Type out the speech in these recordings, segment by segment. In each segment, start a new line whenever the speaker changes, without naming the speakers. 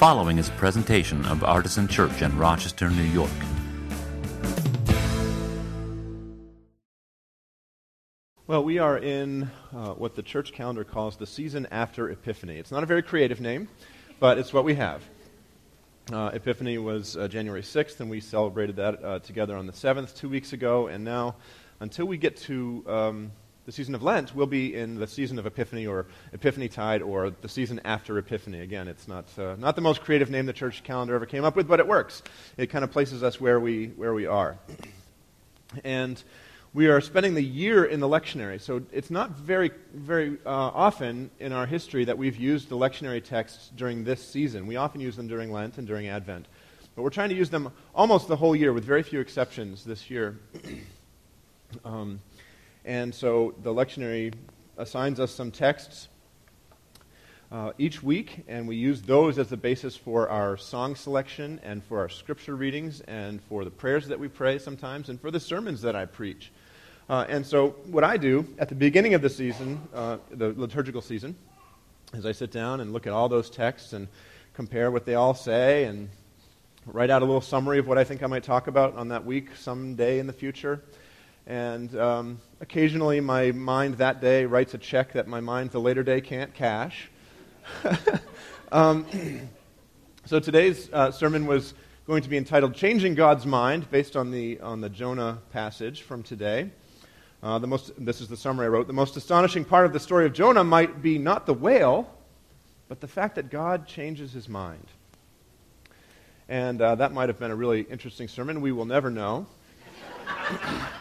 following is a presentation of Artisan Church in Rochester, New York.
Well, we are in uh, what the church calendar calls the season after Epiphany. It's not a very creative name, but it's what we have. Uh, Epiphany was uh, January 6th, and we celebrated that uh, together on the 7th two weeks ago. And now, until we get to um, the season of Lent, we'll be in the season of Epiphany or Epiphany Tide or the season after Epiphany. Again, it's not, uh, not the most creative name the church calendar ever came up with, but it works. It kind of places us where we, where we are. And we are spending the year in the lectionary. So it's not very, very uh, often in our history that we've used the lectionary texts during this season. We often use them during Lent and during Advent. But we're trying to use them almost the whole year, with very few exceptions this year. um, and so the lectionary assigns us some texts uh, each week, and we use those as the basis for our song selection and for our scripture readings and for the prayers that we pray sometimes and for the sermons that I preach. Uh, and so, what I do at the beginning of the season, uh, the liturgical season, is I sit down and look at all those texts and compare what they all say and write out a little summary of what I think I might talk about on that week someday in the future. And um, occasionally, my mind that day writes a check that my mind the later day can't cash. um, so, today's uh, sermon was going to be entitled Changing God's Mind, based on the, on the Jonah passage from today. Uh, the most, this is the summary I wrote. The most astonishing part of the story of Jonah might be not the whale, but the fact that God changes his mind. And uh, that might have been a really interesting sermon. We will never know.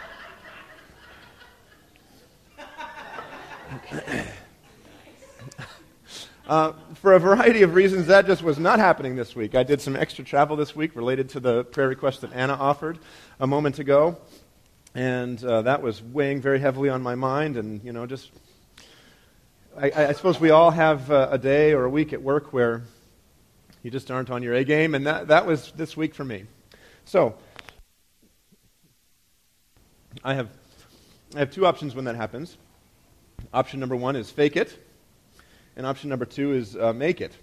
Uh, for a variety of reasons, that just was not happening this week. I did some extra travel this week related to the prayer request that Anna offered a moment ago. And uh, that was weighing very heavily on my mind. And, you know, just, I, I suppose we all have uh, a day or a week at work where you just aren't on your A game. And that, that was this week for me. So, I have, I have two options when that happens. Option number one is fake it. And option number two is uh, make it.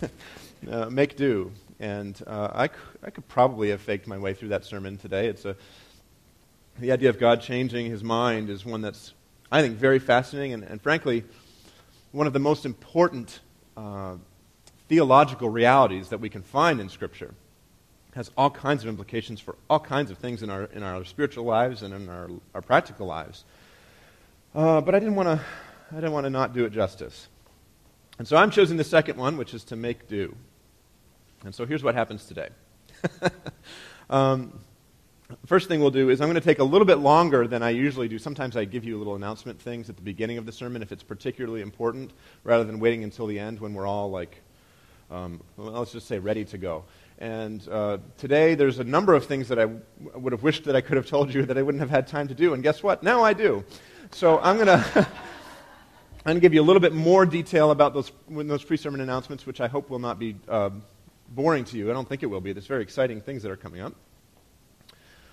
uh, make do. And uh, I, c- I could probably have faked my way through that sermon today. It's a, the idea of God changing his mind is one that's, I think, very fascinating and, and frankly, one of the most important uh, theological realities that we can find in Scripture. Has all kinds of implications for all kinds of things in our, in our spiritual lives and in our, our practical lives. Uh, but I didn't want to I didn't want to not do it justice. And so I'm choosing the second one, which is to make do. And so here's what happens today. um, First thing we'll do is I'm going to take a little bit longer than I usually do. Sometimes I give you little announcement things at the beginning of the sermon if it's particularly important, rather than waiting until the end when we're all like, um, well, let's just say, ready to go. And uh, today there's a number of things that I w- would have wished that I could have told you that I wouldn't have had time to do. And guess what? Now I do. So I'm going to. I'm going to give you a little bit more detail about those, those pre sermon announcements, which I hope will not be uh, boring to you. I don't think it will be. There's very exciting things that are coming up.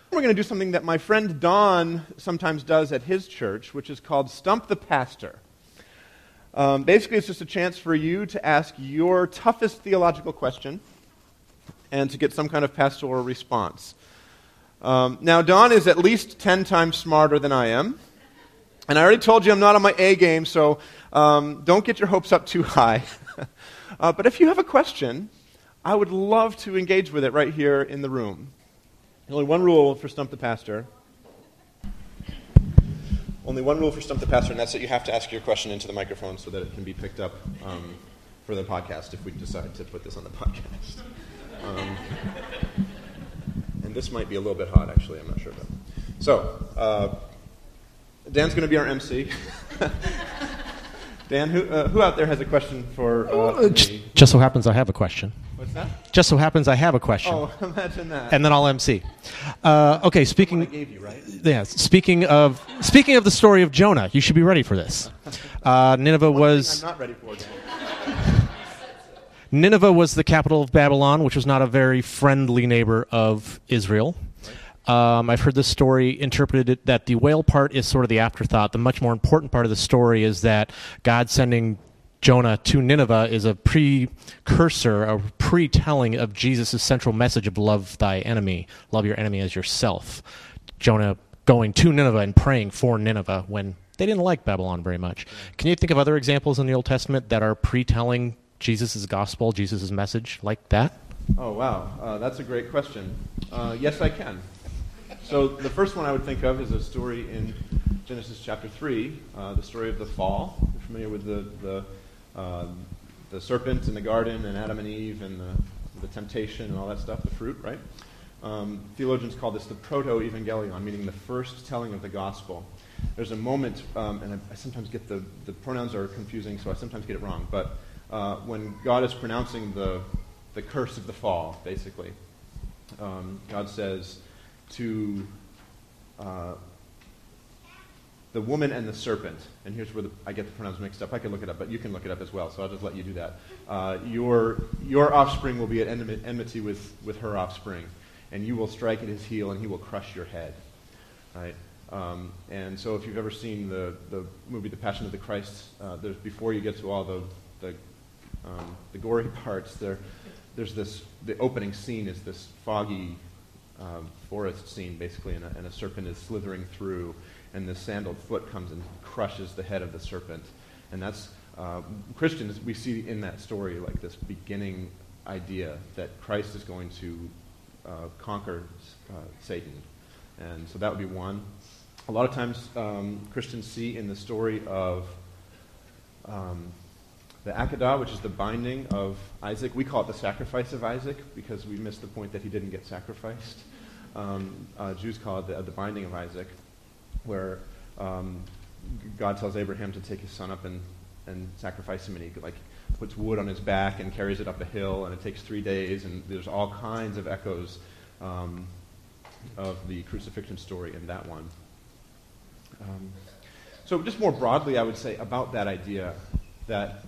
We're going to do something that my friend Don sometimes does at his church, which is called Stump the Pastor. Um, basically, it's just a chance for you to ask your toughest theological question and to get some kind of pastoral response. Um, now, Don is at least 10 times smarter than I am. And I already told you I'm not on my A game, so um, don't get your hopes up too high. uh, but if you have a question, I would love to engage with it right here in the room. Only one rule for Stump the Pastor. Only one rule for Stump the Pastor, and that's that you have to ask your question into the microphone so that it can be picked up um, for the podcast if we decide to put this on the podcast. Um, and this might be a little bit hot, actually. I'm not sure about. So, uh, Dan's going to be our MC. Dan, who, uh, who out there has a question for uh,
me? Just so happens I have a question.
What's that?
Just so happens I have a question.
Oh, imagine that.
And then I'll MC. Uh, okay, speaking.
I gave you, right?
Yeah, speaking of speaking of the story of Jonah, you should be ready for this. Uh, Nineveh was.
I'm not ready for Dan.
Nineveh was the capital of Babylon, which was not a very friendly neighbor of Israel. Um, I've heard this story interpreted that the whale part is sort of the afterthought. The much more important part of the story is that God sending Jonah to Nineveh is a precursor, a pre-telling of Jesus' central message of love thy enemy, love your enemy as yourself. Jonah going to Nineveh and praying for Nineveh when they didn't like Babylon very much. Can you think of other examples in the Old Testament that are pre-telling Jesus' gospel, Jesus' message like that?
Oh, wow. Uh, that's a great question. Uh, yes, I can. So the first one I would think of is a story in Genesis chapter 3, uh, the story of the fall. You're familiar with the, the, uh, the serpent in the garden and Adam and Eve and the, the temptation and all that stuff, the fruit, right? Um, theologians call this the proto-evangelion, meaning the first telling of the gospel. There's a moment, um, and I, I, sometimes get the, the pronouns are confusing, so I sometimes get it wrong, but uh, when God is pronouncing the, the curse of the fall, basically, um, God says, to uh, the woman and the serpent. And here's where the, I get the pronouns mixed up. I can look it up, but you can look it up as well, so I'll just let you do that. Uh, your, your offspring will be at enmity with, with her offspring, and you will strike at his heel, and he will crush your head. Right? Um, and so if you've ever seen the, the movie The Passion of the Christ, uh, there's, before you get to all the, the, um, the gory parts, there, there's this, the opening scene is this foggy um, forest scene, basically, and a, and a, serpent is slithering through, and the sandaled foot comes and crushes the head of the serpent. And that's, uh, Christians, we see in that story like this beginning idea that Christ is going to uh, conquer uh, Satan. And so that would be one. A lot of times, um, Christians see in the story of um, the Akedah, which is the binding of Isaac, we call it the sacrifice of Isaac because we miss the point that he didn't get sacrificed. Um, uh, Jews call it the, the, binding of Isaac, where um, God tells Abraham to take his son up and, and sacrifice him, and he like puts wood on his back and carries it up a hill, and it takes three days, and there's all kinds of echoes um, of the crucifixion story in that one. Um, so, just more broadly, I would say about that idea that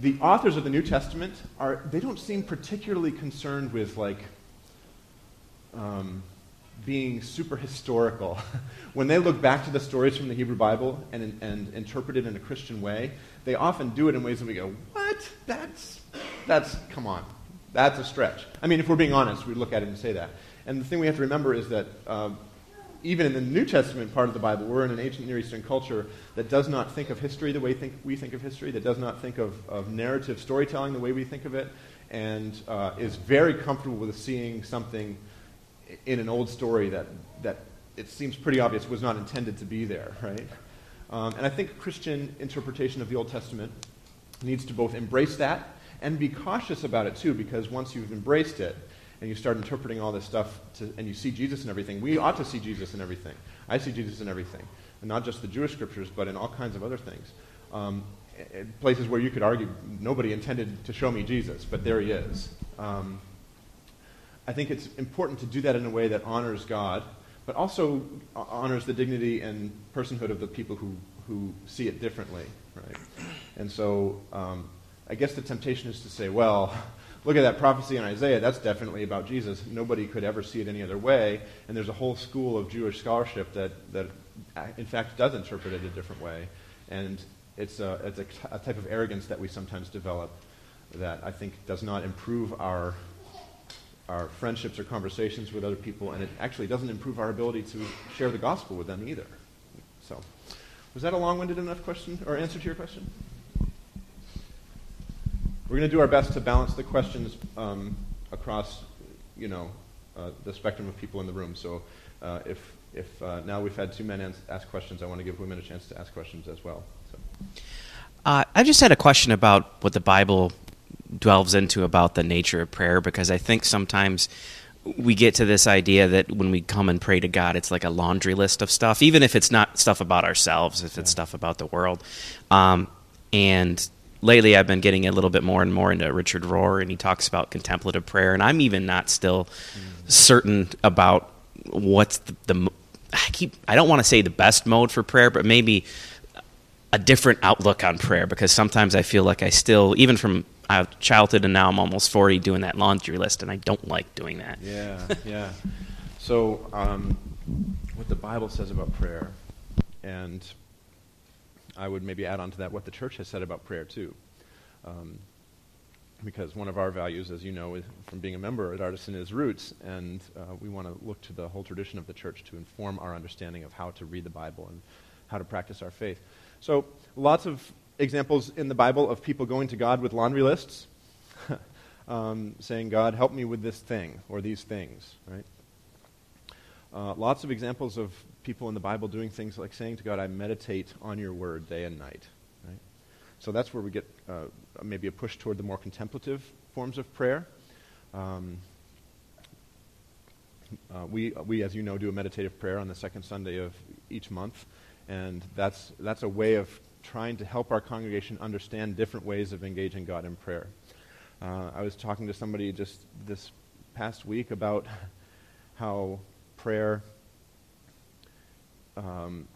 the authors of the New Testament are, they don't seem particularly concerned with, like, um, being super historical. when they look back to the stories from the Hebrew Bible and, and interpret it in a Christian way, they often do it in ways that we go, what? That's, that's, come on. That's a stretch. I mean, if we're being honest, we look at it and say that. And the thing we have to remember is that uh, even in the New Testament part of the Bible, we're in an ancient Near Eastern culture that does not think of history the way think, we think of history, that does not think of, of narrative storytelling the way we think of it, and uh, is very comfortable with seeing something in an old story that, that it seems pretty obvious was not intended to be there, right? Um, and I think Christian interpretation of the Old Testament needs to both embrace that and be cautious about it too, because once you've embraced it, and you start interpreting all this stuff to, and you see Jesus in everything, we ought to see Jesus in everything. I see Jesus in everything. And not just the Jewish scriptures, but in all kinds of other things. Um, places where you could argue nobody intended to show me Jesus, but there he is. Um, I think it's important to do that in a way that honors God, but also honors the dignity and personhood of the people who, who see it differently. Right? And so um, I guess the temptation is to say, well, look at that prophecy in Isaiah. That's definitely about Jesus. Nobody could ever see it any other way. And there's a whole school of Jewish scholarship that, that in fact, does interpret it a different way. And it's, a, it's a, a type of arrogance that we sometimes develop that I think does not improve our, our friendships or conversations with other people, and it actually doesn't improve our ability to share the gospel with them either. So, was that a long-winded enough question or answer to your question? We're going to do our best to balance the questions um, across, you know, uh, the spectrum of people in the room. So uh, if, if uh, now we've had two men ask questions, I want to give women a chance to ask questions as well. So.
Uh, I just had a question about what the Bible delves into about the nature of prayer because I think sometimes we get to this idea that when we come and pray to God, it's like a laundry list of stuff, even if it's not stuff about ourselves, if it's yeah. stuff about the world. Um, and lately I've been getting a little bit more and more into Richard Rohr, and he talks about contemplative prayer, and I'm even not still mm. certain about what's the, the I keep I don't want to say the best mode for prayer, but maybe a different outlook on prayer because sometimes I feel like I still even from childhood and now I'm almost 40 doing that laundry list and I don't like doing that.
Yeah, yeah. So um, what the Bible says about prayer and I would maybe add on to that what the church has said about prayer, too. Um, because one of our values, as you know, is, from being a member at Artisan, is roots, and uh, we want to look to the whole tradition of the church to inform our understanding of how to read the Bible and how to practice our faith. So, lots of examples in the Bible of people going to God with laundry lists, um, saying, God, help me with this thing or these things, right? Uh, lots of examples of people in the Bible doing things like saying to God, I meditate on your word day and night. Right? So that's where we get uh, maybe a push toward the more contemplative forms of prayer. Um, uh, we, we, as you know, do a meditative prayer on the second Sunday of each month, and that's, that's a way of trying to help our congregation understand different ways of engaging God in prayer. Uh, I was talking to somebody just this past week about how prayer, um,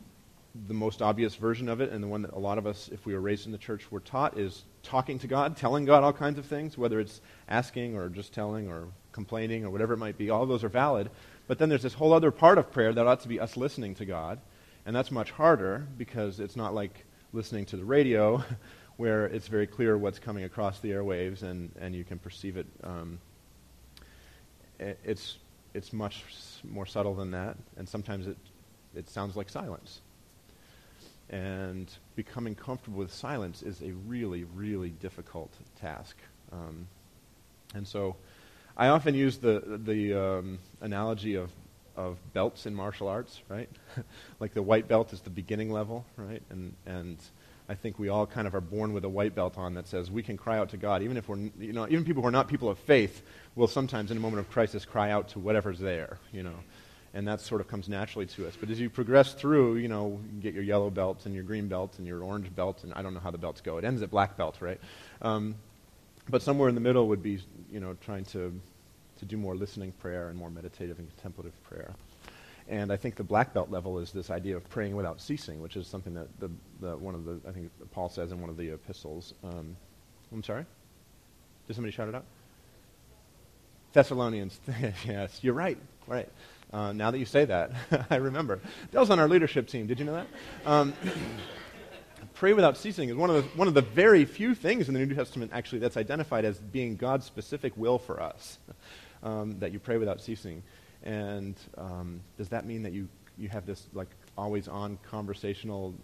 the most obvious version of it, and the one that a lot of us, if we were raised in the church, were taught, is talking to God, telling God all kinds of things, whether it's asking or just telling or complaining or whatever it might be. All those are valid. But then there's this whole other part of prayer that ought to be us listening to God. And that's much harder because it's not like listening to the radio where it's very clear what's coming across the airwaves and, and you can perceive it. Um, it's, it's much more subtle than that, and sometimes it, it sounds like silence. And becoming comfortable with silence is a really, really difficult task. Um, and so I often use the, the um, analogy of, of belts in martial arts, right? like the white belt is the beginning level, right? And, and I think we all kind of are born with a white belt on that says we can cry out to God, even if we're, you know, even people who are not people of faith will sometimes in a moment of crisis cry out to whatever's there, you know. And that sort of comes naturally to us. But as you progress through, you know, you get your yellow belt and your green belt and your orange belt, and I don't know how the belts go. It ends at black belt, right? Um, but somewhere in the middle would be, you know, trying to, to do more listening prayer and more meditative and contemplative prayer. And I think the black belt level is this idea of praying without ceasing, which is something that the, the one of the I think Paul says in one of the epistles. Um, I'm sorry. Did somebody shout it out? Thessalonians. yes, you're right. Right. Uh, now that you say that, I remember. Dell's on our leadership team. Did you know that? Um, pray without ceasing is one of, the, one of the very few things in the New Testament actually that's identified as being God's specific will for us, um, that you pray without ceasing. And um, does that mean that you, you have this like always on conversational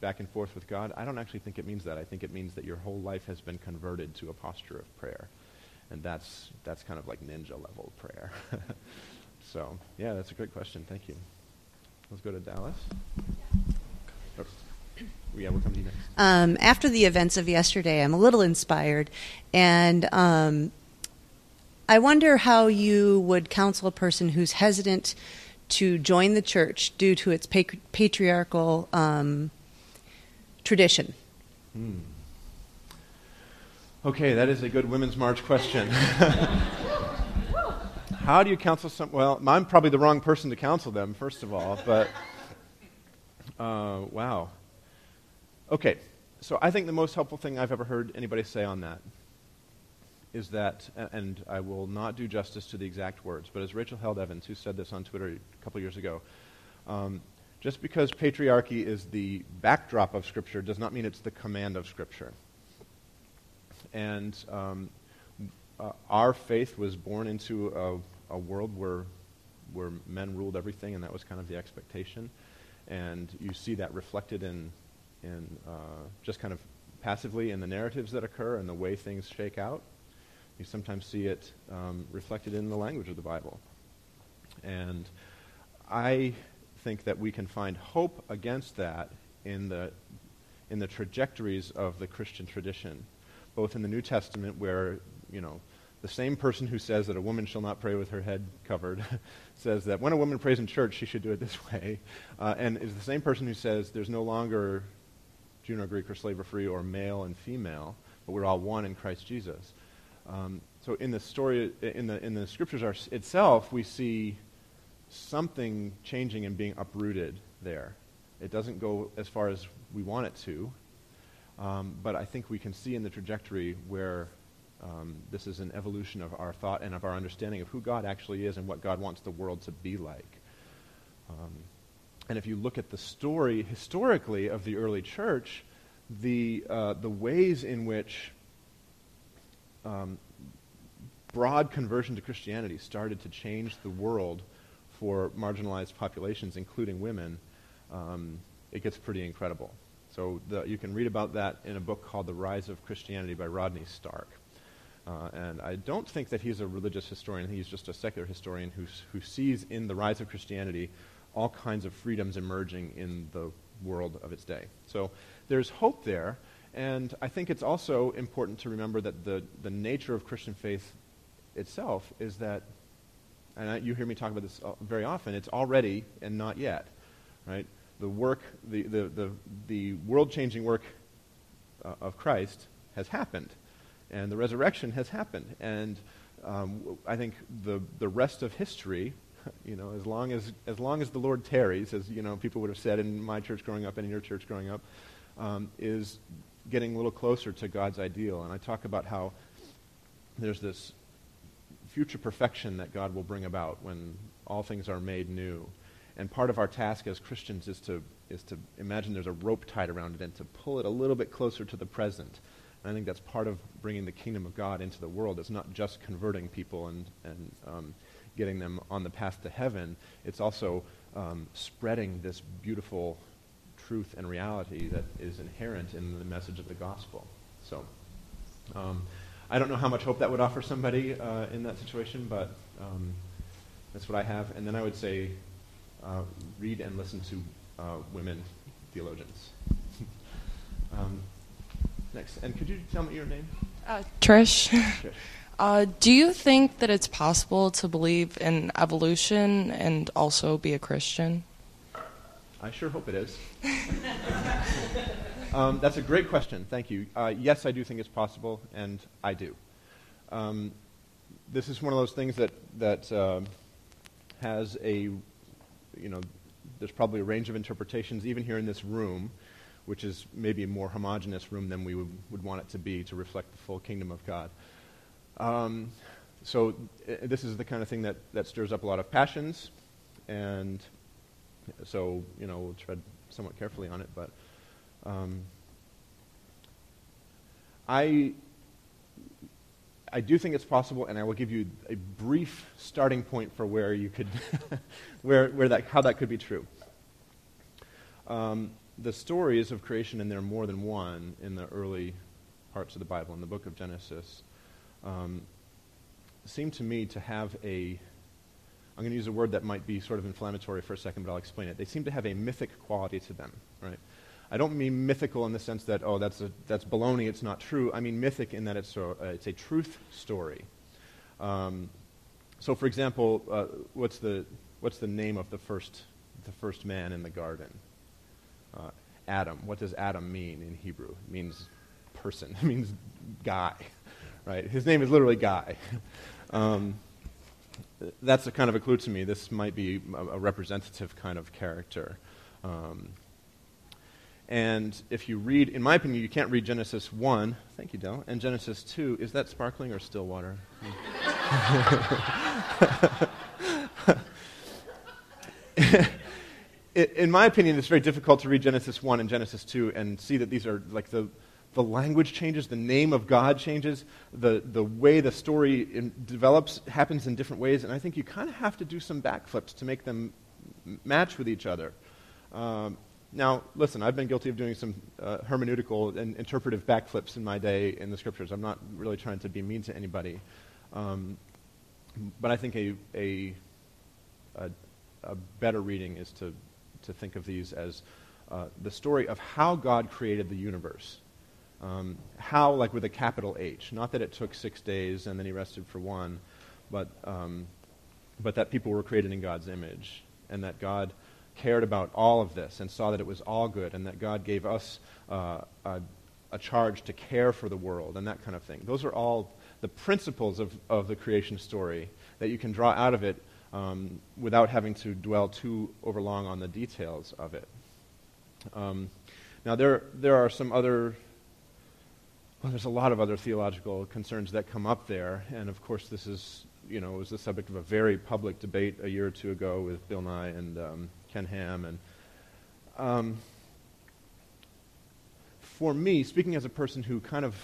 back and forth with God? I don't actually think it means that. I think it means that your whole life has been converted to a posture of prayer. And that's, that's kind of like ninja level prayer. so, yeah, that's a great question. Thank you. Let's go to Dallas. Oh, yeah, we'll come to you next.
Um, after the events of yesterday, I'm a little inspired. And um, I wonder how you would counsel a person who's hesitant to join the church due to its patriarchal um, tradition. Hmm.
Okay, that is a good Women's March question. how do you counsel some? Well, I'm probably the wrong person to counsel them, first of all, but uh, wow. Okay, so I think the most helpful thing I've ever heard anybody say on that is that, and I will not do justice to the exact words, but as Rachel Held Evans, who said this on Twitter a couple years ago, um, just because patriarchy is the backdrop of Scripture does not mean it's the command of Scripture. And um, uh, our faith was born into a, a, world where, where men ruled everything, and that was kind of the expectation. And you see that reflected in, in uh, just kind of passively in the narratives that occur and the way things shake out. You sometimes see it um, reflected in the language of the Bible. And I think that we can find hope against that in the, in the trajectories of the Christian tradition, both in the New Testament, where, you know, the same person who says that a woman shall not pray with her head covered says that when a woman prays in church, she should do it this way, uh, and is the same person who says there's no longer Jew or Greek or slave or free or male and female, but we're all one in Christ Jesus. Um, so in the story, in the, in the scriptures are, itself, we see something changing and being uprooted there. It doesn't go as far as we want it to, um, but I think we can see in the trajectory where um, this is an evolution of our thought and of our understanding of who God actually is and what God wants the world to be like. Um, and if you look at the story historically of the early church, the, uh, the ways in which um, broad conversion to Christianity started to change the world for marginalized populations, including women, um, it gets pretty incredible. So the, you can read about that in a book called The Rise of Christianity by Rodney Stark. Uh, and I don't think that he's a religious historian. He's just a secular historian who sees in the rise of Christianity all kinds of freedoms emerging in the world of its day. So there's hope there. And I think it's also important to remember that the, the nature of Christian faith itself is that, and I, you hear me talk about this very often, it's already and not yet, right? The work, the, the, the, the world-changing work uh, of Christ has happened, and the resurrection has happened. And um, I think the, the rest of history, you know, as long as, as long as the Lord tarries, as, you know, people would have said in my church growing up and in your church growing up, um, is getting a little closer to God's ideal. And I talk about how there's this future perfection that God will bring about when all things are made new. And part of our task as Christians is to, is to imagine there's a rope tied around it and to pull it a little bit closer to the present. And I think that's part of bringing the kingdom of God into the world. It's not just converting people and, and um, getting them on the path to heaven. It's also um, spreading this beautiful truth and reality that is inherent in the message of the gospel. So, um, I don't know how much hope that would offer somebody uh, in that situation, but um, that's what I have. And then I would say uh, read and listen to uh, women theologians. um, next. And could you tell me your name?
Uh, Trish.
Trish.
Uh, do you think that it's possible to believe in evolution and also be a Christian?
I sure hope it is. Um, that's a great question. Thank you. Uh, yes, I do think it's possible, and I do. Um, this is one of those things that that uh, has a, you know, there's probably a range of interpretations even here in this room, which is maybe a more homogenous room than we would, would want it to be to reflect the full kingdom of God. Um, so uh, this is the kind of thing that, that stirs up a lot of passions, and so you know we'll tread somewhat carefully on it, but. Um, I, I do think it's possible, and I will give you a brief starting point for where you could, where, where that, how that could be true. Um, the stories of creation, and there are more than one in the early parts of the Bible, in the book of Genesis, um, seem to me to have a, I'm going to use a word that might be sort of inflammatory for a second, but I'll explain it. They seem to have a mythic quality to them, right? I don't mean mythical in the sense that, oh, that's, a, that's baloney, it's not true. I mean mythic in that it's a, uh, it's a truth story. Um, so, for example, uh, what's, the, what's the name of the first, the first man in the garden? Uh, Adam. What does Adam mean in Hebrew? It means person, it means guy, right? His name is literally Guy. Um, that's a kind of a clue to me. This might be a, representative kind of character. Um, and if you read, in my opinion, you can't read Genesis 1, thank you, Dell, and Genesis 2. Is that sparkling or still water? in my opinion, it's very difficult to read Genesis 1 and Genesis 2 and see that these are like the, the language changes, the name of God changes, the, the way the story in, develops happens in different ways, and I think you kind of have to do some backflips to make them match with each other. Um, now, listen, I've been guilty of doing some uh, hermeneutical and interpretive backflips in my day in the scriptures. I'm not really trying to be mean to anybody. Um, but I think a, a, a, a, better reading is to, to think of these as uh, the story of how God created the universe. Um, how, like with a capital H. Not that it took six days and then he rested for one, but, um, but that people were created in God's image and that God cared about all of this and saw that it was all good and that God gave us uh, a, a, charge to care for the world and that kind of thing. Those are all the principles of, of the creation story that you can draw out of it um, without having to dwell too overlong on the details of it. Um, now, there, there are some other, well, there's a lot of other theological concerns that come up there, and of course, this is, you know, was the subject of a very public debate a year or two ago with Bill Nye and um, Ken Ham. And um, for me, speaking as a person who kind of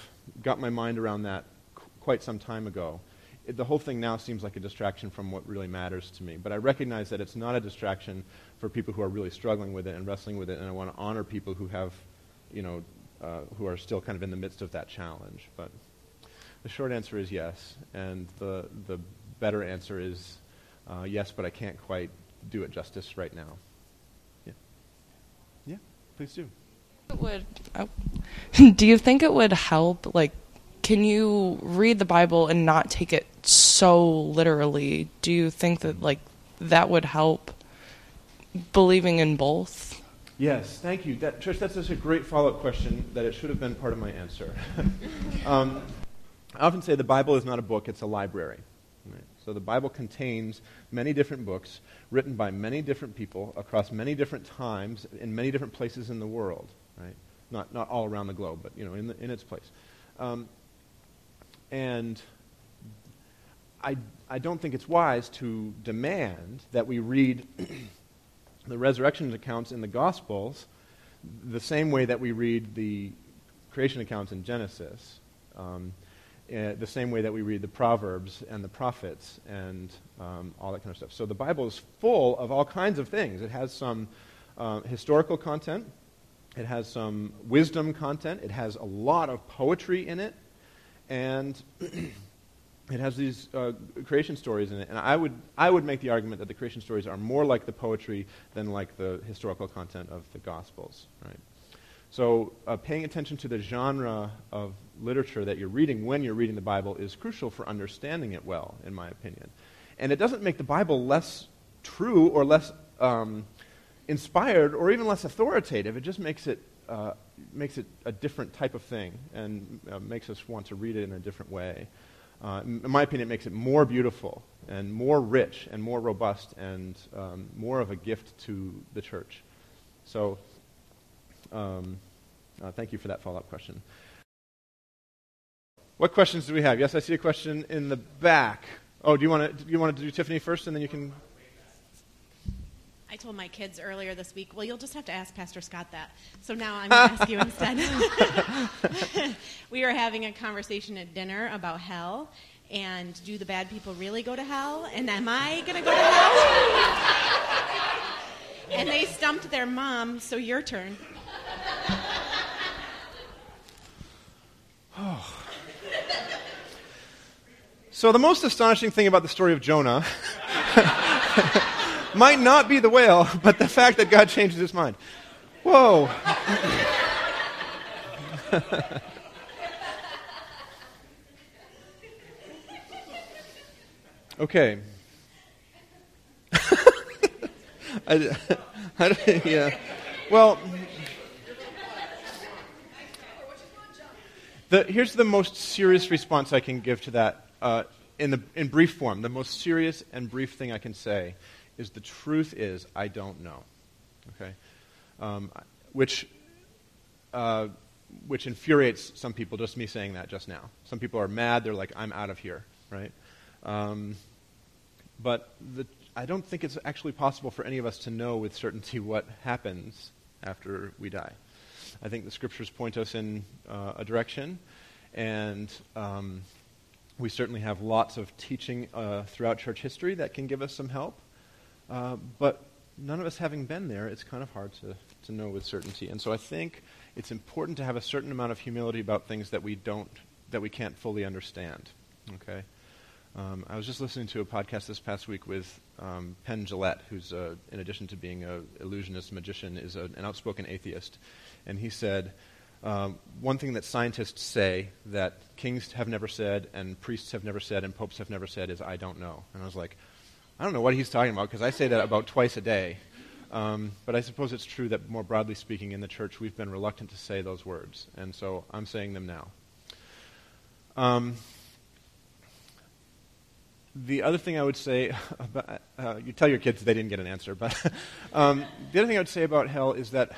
got my mind around that qu- quite some time ago. The whole thing now seems like a distraction from what really matters to me. But I recognize that it's not a distraction for people who are really struggling with it and wrestling with it, and I want to honor people who have, you know, uh, who are still kind of in the midst of that challenge. But the short answer is yes, and the the better answer is uh, yes, but I can't quite do it justice right now. Yeah, yeah, please do.
Would. Oh. Do you think it would help? Like, can you read the Bible and not take it so literally? Do you think that like that would help believing in both?
Yes, thank you. That, Trish, that's just a great follow-up question that it should have been part of my answer. um, I often say the Bible is not a book, it's a library. Right? So the Bible contains many different books written by many different people across many different times in many different places in the world. Right? Not, not all around the globe, but you know, in, the, in its place. Um, and I, I don't think it's wise to demand that we read the resurrection accounts in the Gospels the same way that we read the creation accounts in Genesis, um, uh, the same way that we read the Proverbs and the prophets and um, all that kind of stuff. So the Bible is full of all kinds of things. It has some uh, historical content, it has some wisdom content, it has a lot of poetry in it, and it has these uh, creation stories in it. And I would, I would make the argument that the creation stories are more like the poetry than like the historical content of the Gospels. Right? So uh, paying attention to the genre of literature that you're reading when you're reading the Bible is crucial for understanding it well, in my opinion. And it doesn't make the Bible less true or less um, inspired or even less authoritative. It just makes it, uh, makes it a different type of thing and uh, makes us want to read it in a different way uh, in my opinion, it makes it more beautiful and more rich and more robust and um, more of a gift to the church. So, um, uh, thank you for that follow up question. What questions do we have? Yes, I see a question in the back. Oh, do you want to do you want to do Tiffany first, and then you can
I told my kids earlier this week, well, you'll just have to ask Pastor Scott that. So now I'm going to ask you instead. we were having a conversation at dinner about hell and do the bad people really go to hell? And am I going to go to hell? and they stumped their mom, so your turn.
Oh. So, the most astonishing thing about the story of Jonah might not be the whale, but the fact that God changes his mind. Whoa. okay. I, I, yeah. Well, the, here's the most serious response I can give to that uh, in, the, in brief form. The most serious and brief thing I can say is the truth is I don't know. Okay? Um, which, uh, which infuriates some people, just me saying that just now. Some people are mad. They're like, I'm out of here, right? Um, but the, I don't think it's actually possible for any of us to know with certainty what happens after we die. I think the scriptures point us in uh, a direction, and um, we certainly have lots of teaching uh, throughout church history that can give us some help. Uh, but none of us having been there, it's kind of hard to, to know with certainty. And so I think it's important to have a certain amount of humility about things that we don't, that we can't fully understand. Okay? Um, I was just listening to a podcast this past week with um, Penn Jillette, who's, uh, in addition to being an illusionist magician, is a, an outspoken atheist. And he said, um, one thing that scientists say that kings have never said, and priests have never said, and popes have never said is, I don't know. And I was like, I don't know what he's talking about because I say that about twice a day. Um, but I suppose it's true that more broadly speaking in the church, we've been reluctant to say those words. And so I'm saying them now. Um, the other thing I would say about, uh, you tell your kids they didn't get an answer, but um, the other thing I would say about hell is that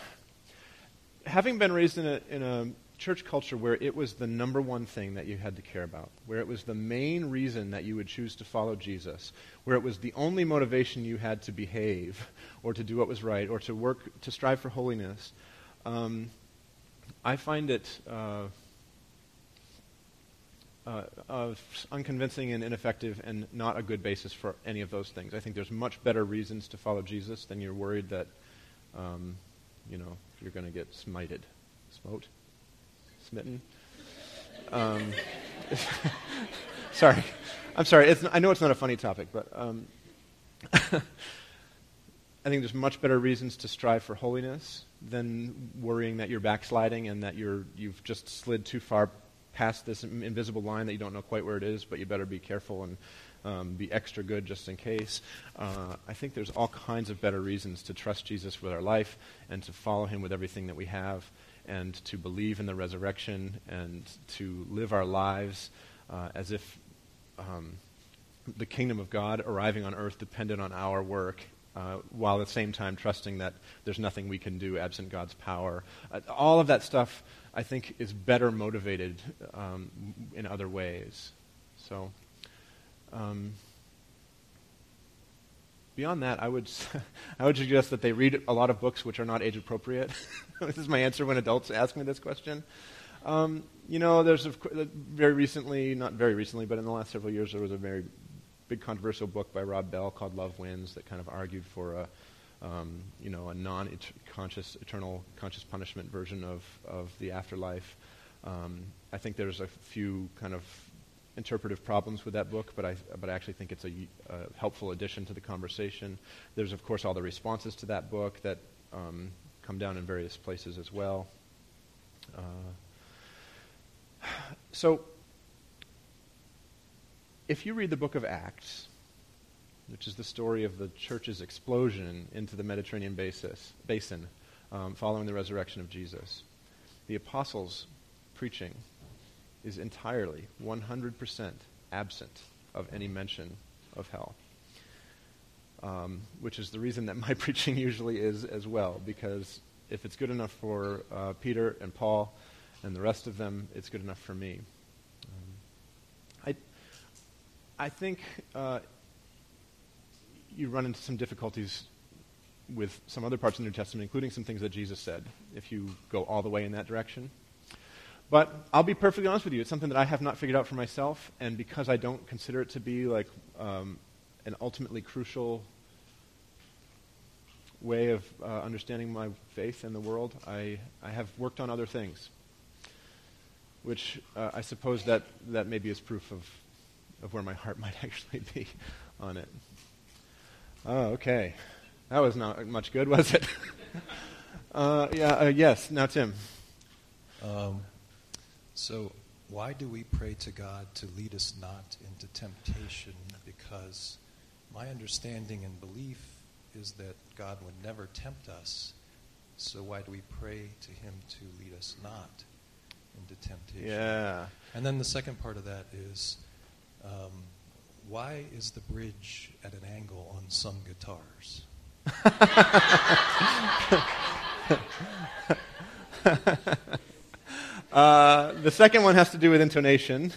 having been raised in a, in a church culture where it was the number one thing that you had to care about, where it was the main reason that you would choose to follow Jesus, where it was the only motivation you had to behave or to do what was right or to work, to strive for holiness, um, I find it. Uh, uh, uh, unconvincing and ineffective and not a good basis for any of those things. I think there's much better reasons to follow Jesus than you're worried that, um, you know, you're going to get smited. Smote? Smitten? Um, sorry. I'm sorry. It's, I know it's not a funny topic, but um, I think there's much better reasons to strive for holiness than worrying that you're backsliding and that you're, you've just slid too far past this invisible line that you don't know quite where it is, but you better be careful and um, be extra good just in case. Uh, I think there's all kinds of better reasons to trust Jesus with our life and to follow him with everything that we have and to believe in the resurrection and to live our lives uh, as if um, the kingdom of God arriving on earth depended on our work. Uh, while at the same time trusting that there's nothing we can do absent God's power. Uh, all of that stuff I think, is better motivated um, in other ways. So, um, beyond that, I would, I would suggest that they read a lot of books which are not age appropriate. this is my answer when adults ask me this question. Um, you know, there's a, very recently, not very recently, but in the last several years, there was a very big controversial book by Rob Bell called Love Wins that kind of argued for a um, you know, a non-conscious, eternal conscious punishment version of, of the afterlife. Um, I think there's a few kind of interpretive problems with that book, but I, but I actually think it's a, a helpful addition to the conversation. There's, of course, all the responses to that book that um, come down in various places as well. Uh, so, if you read the book of Acts, which is the story of the church's explosion into the Mediterranean basis, basin um, following the resurrection of Jesus. The apostles' preaching is entirely, 100% absent of any mention of hell. Um, which is the reason that my preaching usually is as well, because if it's good enough for uh, Peter and Paul and the rest of them, it's good enough for me. Um, I, I think uh, you run into some difficulties with some other parts of the New Testament, including some things that Jesus said, if you go all the way in that direction. But I'll be perfectly honest with you. It's something that I have not figured out for myself, and because I don't consider it to be like um, an ultimately crucial way of uh, understanding my faith in the world, I, I have worked on other things, which uh, I suppose that, that maybe is proof of, of where my heart might actually be on it. Oh, okay. That was not much good, was it? uh, yeah, uh, yes. Now, Tim.
Um, so, why do we pray to God to lead us not into temptation? Because my understanding and belief is that God would never tempt us. So, why do we pray to Him to lead us not into temptation?
Yeah.
And then the second part of that is. Um, why is the bridge at an angle on some guitars?
uh, the second one has to do with intonation.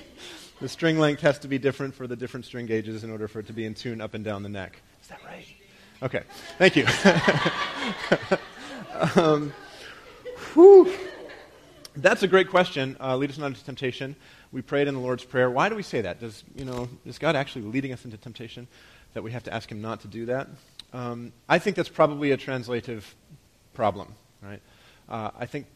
the string length has to be different for the different string gauges in order for it to be in tune up and down the neck. Is that right? Okay, thank you. um, whew. That's a great question. Uh, lead us not into temptation. We prayed in the Lord's Prayer. Why do we say that? Does, you know, is God actually leading us into temptation that we have to ask Him not to do that? Um, I think that's probably a translative problem, right? Uh, I think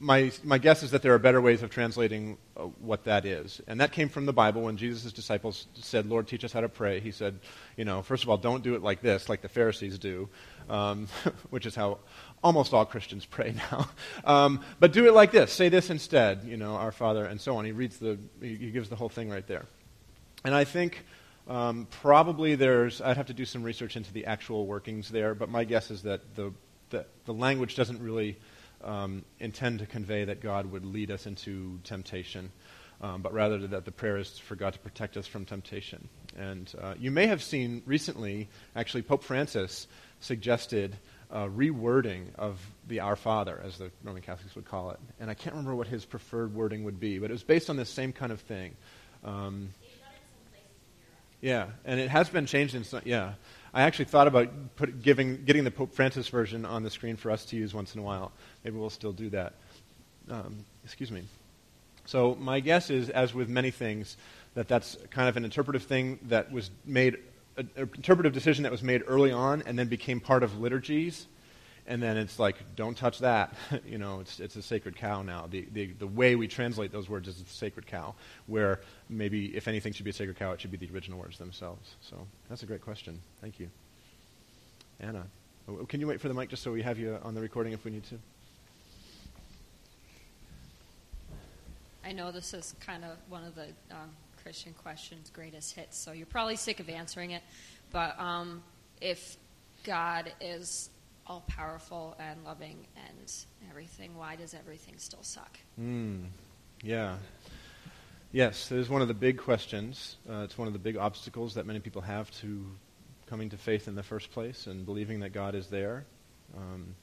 my, my guess is that there are better ways of translating uh, what that is. And that came from the Bible when Jesus' disciples said, Lord, teach us how to pray. He said, you know, first of all, don't do it like this, like the Pharisees do, um, which is how almost all Christians pray now. Um, but do it like this. Say this instead, you know, our Father, and so on. He reads the, he gives the whole thing right there. And I think um, probably there's, I'd have to do some research into the actual workings there, but my guess is that the, the, the language doesn't really um, intend to convey that God would lead us into temptation, um, but rather that the prayer is for God to protect us from temptation. And uh, you may have seen recently, actually, Pope Francis suggested uh, rewording of the Our Father, as the Roman Catholics would call it. And I can't remember what his preferred wording would be, but it was based on this same kind of thing. Um, yeah, and it has been changed in some, yeah. I actually thought about put, giving, getting the Pope Francis version on the screen for us to use once in a while. Maybe we'll still do that. Um, excuse me. So my guess is, as with many things, that that's kind of an interpretive thing that was made, an interpretive decision that was made early on and then became part of liturgies. And then it's like, don't touch that. you know, it's, it's a sacred cow now. The, the, the way we translate those words is a sacred cow, where maybe if anything should be a sacred cow, it should be the original words themselves. So that's a great question. Thank you. Anna, oh, can you wait for the mic just so we have you on the recording if we need to?
I know this is kind of one of the um, Christian questions' greatest hits, so you're probably sick of answering it. But um, if God is all powerful and loving and everything, why does everything still suck?
Mm, yeah. Yes, it is one of the big questions. Uh, it's one of the big obstacles that many people have to coming to faith in the first place and believing that God is there. Um,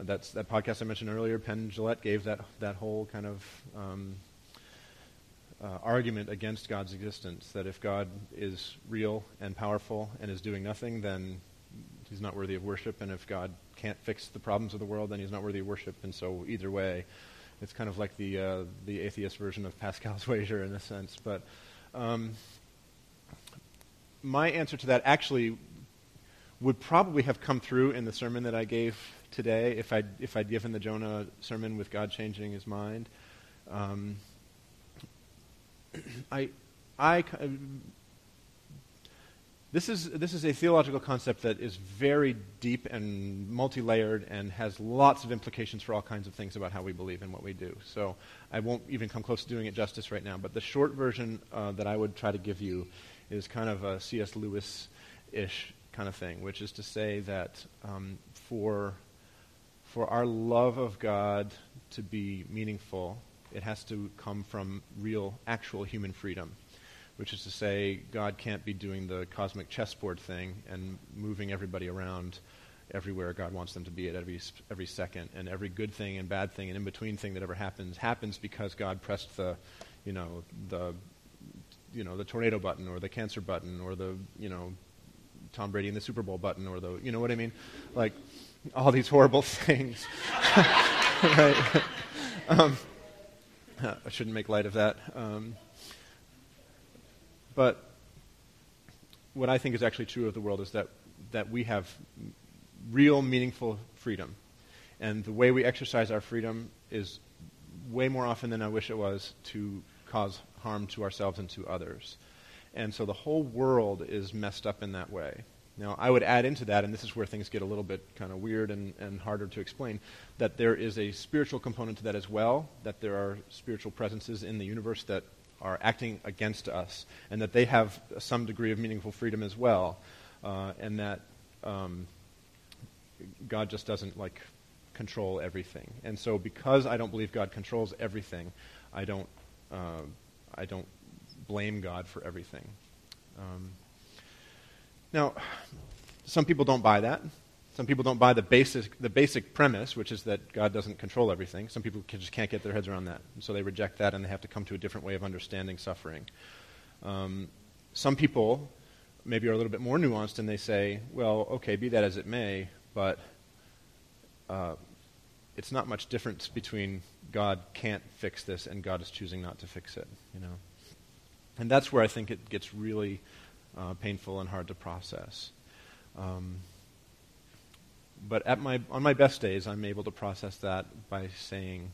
that's that podcast I mentioned earlier. Penn Jillette gave that that whole kind of um, uh, argument against God's existence. That if God is real and powerful and is doing nothing, then he's not worthy of worship. And if God can't fix the problems of the world, then he's not worthy of worship. And so either way, it's kind of like the uh, the atheist version of Pascal's wager in a sense. But um, my answer to that actually would probably have come through in the sermon that I gave today if I'd, if I'd given the Jonah sermon with God changing his mind. Um, I, I, this is, this is a theological concept that is very deep and multi layered and has lots of implications for all kinds of things about how we believe and what we do. So I won't even come close to doing it justice right now. But the short version uh, that I would try to give you is kind of a C.S. Lewis ish kind of thing, which is to say that um, for, for our love of God to be meaningful, it has to come from real, actual human freedom, which is to say, God can't be doing the cosmic chessboard thing and moving everybody around everywhere God wants them to be at every every second, and every good thing and bad thing and in between thing that ever happens happens because God pressed the, you know, the, you know, the tornado button or the cancer button or the, you know, Tom Brady and the Super Bowl button or the, you know what I mean? Like, all these horrible things. right? Um, I shouldn't make light of that. Um, but what I think is actually true of the world is that, that we have real, meaningful freedom. And the way we exercise our freedom is way more often than I wish it was to cause harm to ourselves and to others. And so the whole world is messed up in that way. Now, I would add into that, and this is where things get a little bit kind of weird and, and harder to explain, that there is a spiritual component to that as well, that there are spiritual presences in the universe that are acting against us, and that they have some degree of meaningful freedom as well, uh, and that um, God just doesn't like control everything. And so, because I don't believe God controls everything, I don't, uh, I don't blame God for everything. Um, now, some people don't buy that. Some people don't buy the basic, the basic premise, which is that God doesn't control everything. Some people just can't get their heads around that. So they reject that and they have to come to a different way of understanding suffering. Um, some people maybe are a little bit more nuanced and they say, well, okay, be that as it may, but uh, it's not much difference between God can't fix this and God is choosing not to fix it, you know. And that's where I think it gets really uh, painful and hard to process. Um, but at my, on my best days, I'm able to process that by saying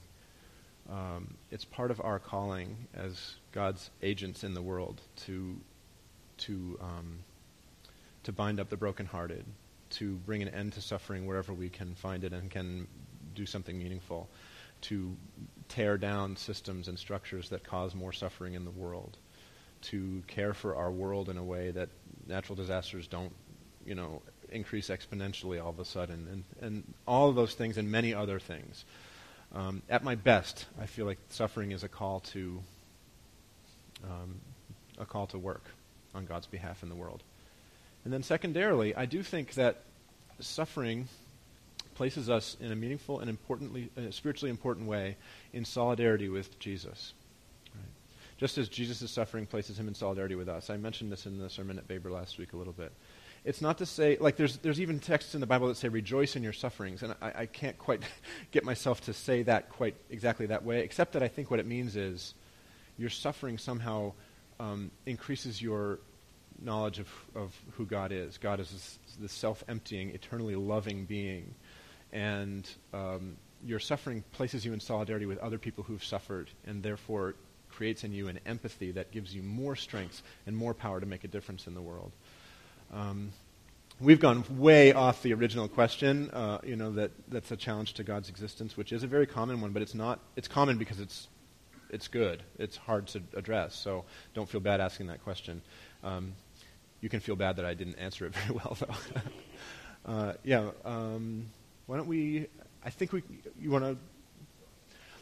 um, it's part of our calling as God's agents in the world to, to, um, to bind up the brokenhearted, to bring an end to suffering wherever we can find it and can do something meaningful, to tear down systems and structures that cause more suffering in the world, to care for our world in a way that natural disasters don't, you know, increase exponentially all of a sudden, and, and all of those things and many other things. Um, at my best, I feel like suffering is a call to um, a call to work on God's behalf in the world. And then secondarily, I do think that suffering places us in a meaningful and importantly, uh, spiritually important way in solidarity with Jesus. Right? Just as Jesus' suffering places him in solidarity with us. I mentioned this in the sermon at Baber last week a little bit. It's not to say, like, there's, there's even texts in the Bible that say, rejoice in your sufferings. And I, I can't quite get myself to say that quite exactly that way, except that I think what it means is your suffering somehow um, increases your knowledge of, of who God is. God is this, self emptying, eternally loving being. And um, your suffering places you in solidarity with other people who've suffered, and therefore creates in you an empathy that gives you more strength and more power to make a difference in the world. Um, we've gone way off the original question. Uh, you know that that's a challenge to God's existence, which is a very common one, but it's not. It's common because it's it's good. It's hard to address, so don't feel bad asking that question. Um, you can feel bad that I didn't answer it very well, though. uh, yeah. Um, why don't we? I think we. You want to?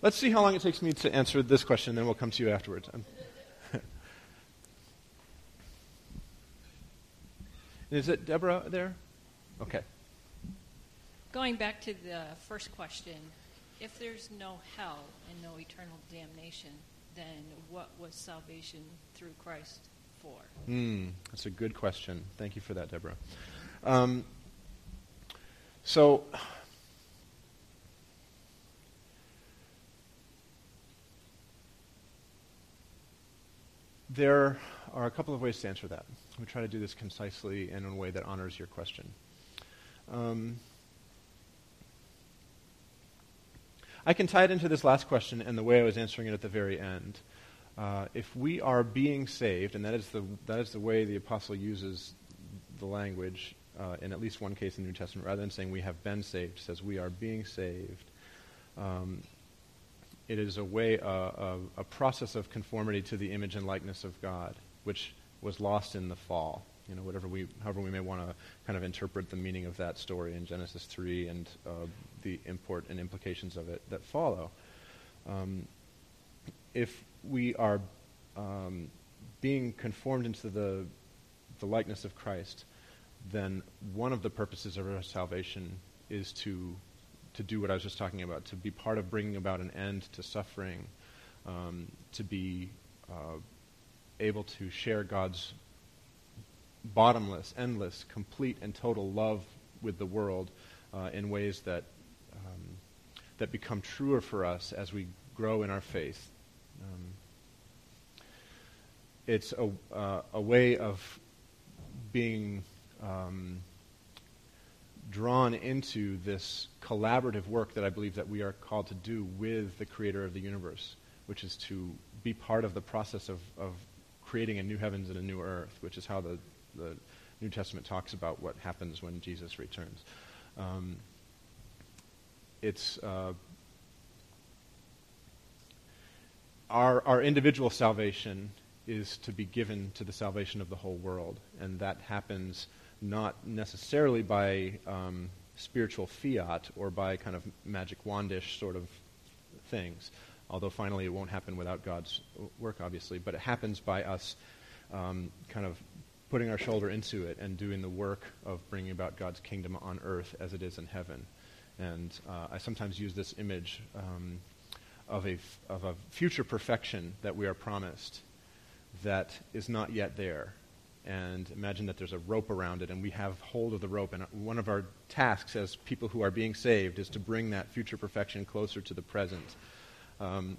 Let's see how long it takes me to answer this question, and then we'll come to you afterwards. Is it Deborah there? Okay.
Going back to the first question, if there's no hell and no eternal damnation, then what was salvation through Christ for?
Mm, that's a good question. Thank you for that, Deborah. Um, so, there are a couple of ways to answer that. We try to do this concisely and in a way that honors your question. Um, I can tie it into this last question and the way I was answering it at the very end. Uh, if we are being saved, and that is the that is the way the apostle uses the language uh, in at least one case in the New Testament, rather than saying we have been saved, says we are being saved. Um, it is a way, uh, a process of conformity to the image and likeness of God, which was lost in the fall. You know, whatever we, however we may want to kind of interpret the meaning of that story in Genesis 3 and uh, the import and implications of it that follow. Um, if we are um, being conformed into the, the likeness of Christ, then one of the purposes of our salvation is to, to do what I was just talking about, to be part of bringing about an end to suffering, um, to be uh, able to share God's bottomless, endless, complete, and total love with the world uh, in ways that, um, that become truer for us as we grow in our faith. Um, it's a, uh, a way of being um, drawn into this collaborative work that I believe that we are called to do with the creator of the universe, which is to be part of the process of, of creating a new heavens and a new earth, which is how the, the New Testament talks about what happens when Jesus returns. Um, it's uh, our, our individual salvation is to be given to the salvation of the whole world, and that happens not necessarily by um, spiritual fiat or by kind of magic wandish sort of things, although finally it won't happen without God's work, obviously, but it happens by us um, kind of putting our shoulder into it and doing the work of bringing about God's kingdom on earth as it is in heaven. And uh, I sometimes use this image um, of, a, f- of a future perfection that we are promised that is not yet there. And imagine that there's a rope around it, and we have hold of the rope. And one of our tasks as people who are being saved is to bring that future perfection closer to the present. Um,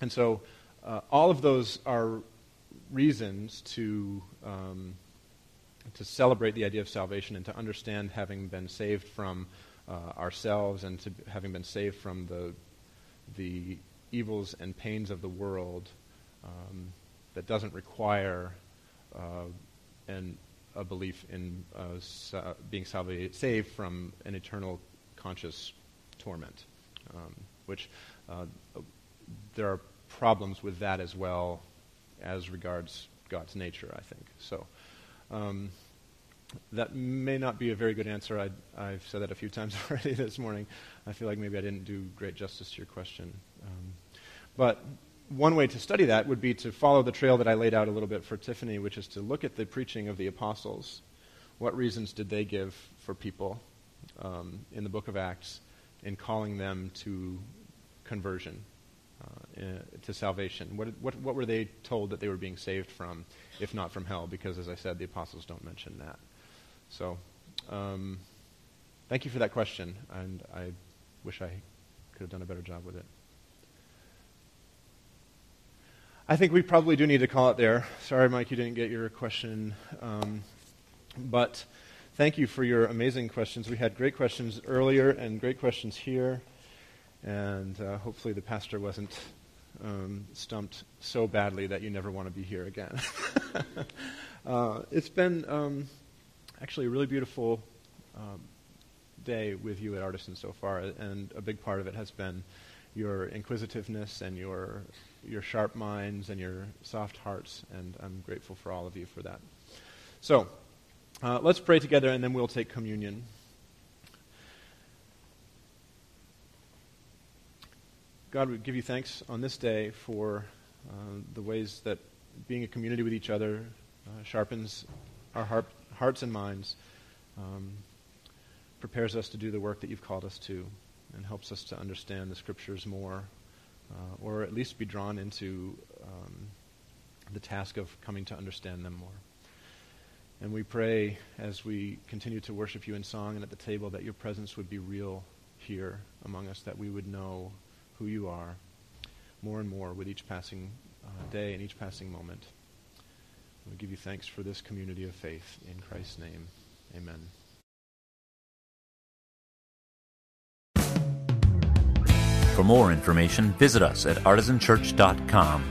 and so uh, all of those are reasons to, um, to celebrate the idea of salvation and to understand having been saved from uh, ourselves and to having been saved from the, the evils and pains of the world um, that doesn't require uh, an, a belief in uh, sa- being salva- saved from an eternal conscious torment, um, which there are problems with that as well as regards God's nature, I think. So um, that may not be a very good answer. I, have said that a few times already this morning. I feel like maybe I didn't do great justice to your question. Um, but one way to study that would be to follow the trail that I laid out a little bit for Tiffany, which is to look at the preaching of the apostles. What reasons did they give for people um, in the book of Acts in calling them to conversion, uh, to salvation? What, what, what were they told that they were being saved from, if not from hell? Because, as I said, the apostles don't mention that. So, um, thank you for that question, and I wish I could have done a better job with it. I think we probably do need to call it there. Sorry, Mike, you didn't get your question. Um, but thank you for your amazing questions. We had great questions earlier and great questions here. And uh, hopefully the pastor wasn't um, stumped so badly that you never want to be here again. uh, it's been um, actually a really beautiful um, day with you at Artisan so far, and a big part of it has been your inquisitiveness and your your sharp minds and your soft hearts, and I'm grateful for all of you for that. So, uh, let's pray together, and then we'll take communion. God, we give you thanks on this day for uh, the ways that being a community with each other uh, sharpens our heart, hearts and minds, um, prepares us to do the work that you've called us to, and helps us to understand the scriptures more, uh, or at least be drawn into um, the task of coming to understand them more. And we pray as we continue to worship you in song and at the table that your presence would be real here among us, that we would know who you are more and more with each passing uh, day and each passing moment. We give you thanks for this community of faith. In Christ's name, amen.
For more information, visit us at artisanchurch.com